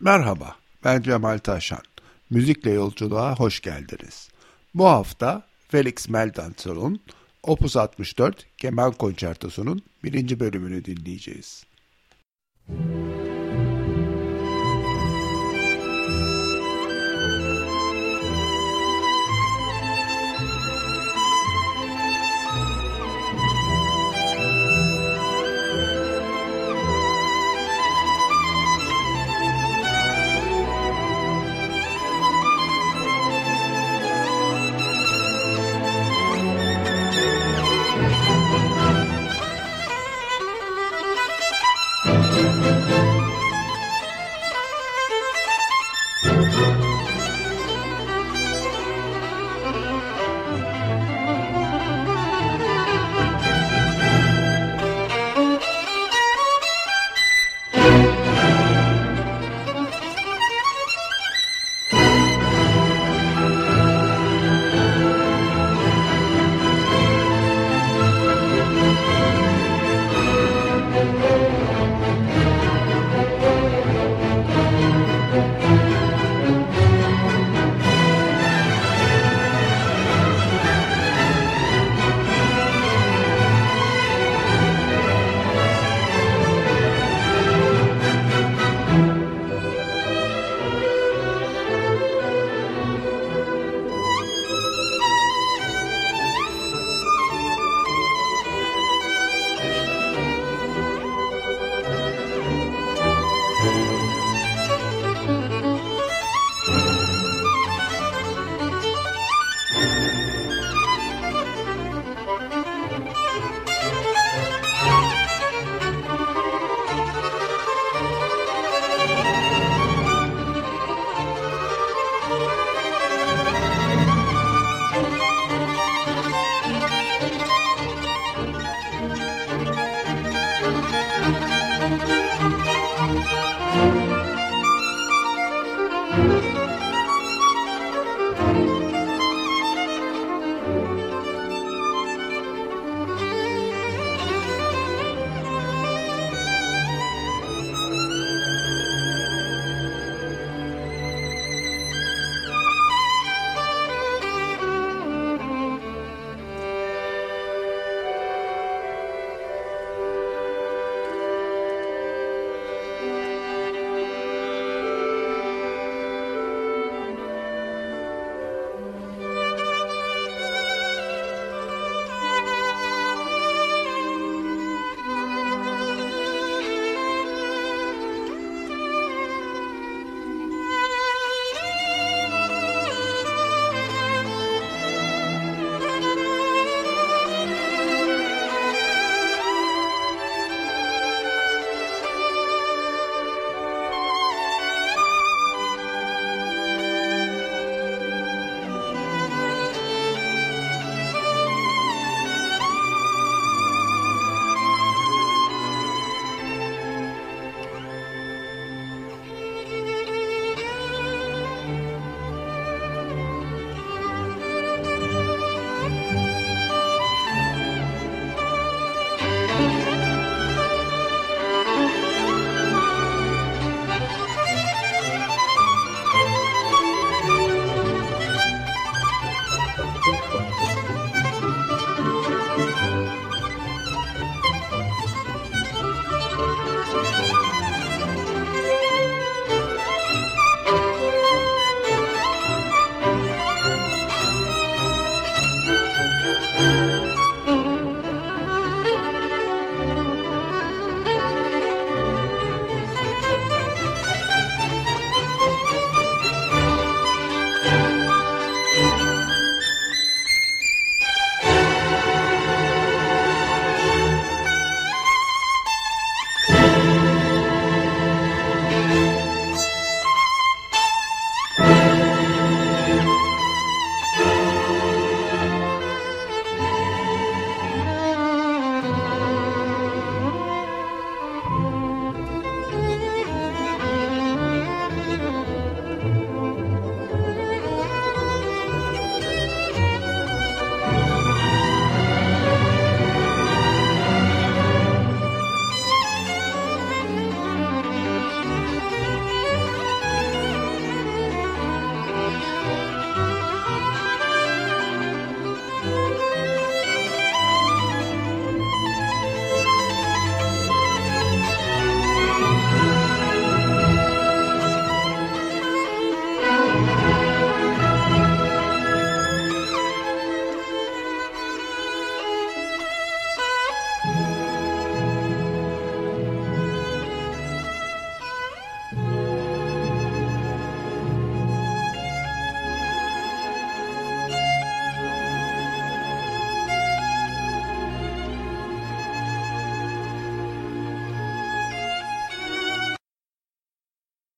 Merhaba, ben Cemal Taşan. Müzikle yolculuğa hoş geldiniz. Bu hafta Felix Mendelssohn'un Opus 64 Keman Konçertosu'nun birinci bölümünü dinleyeceğiz. Müzik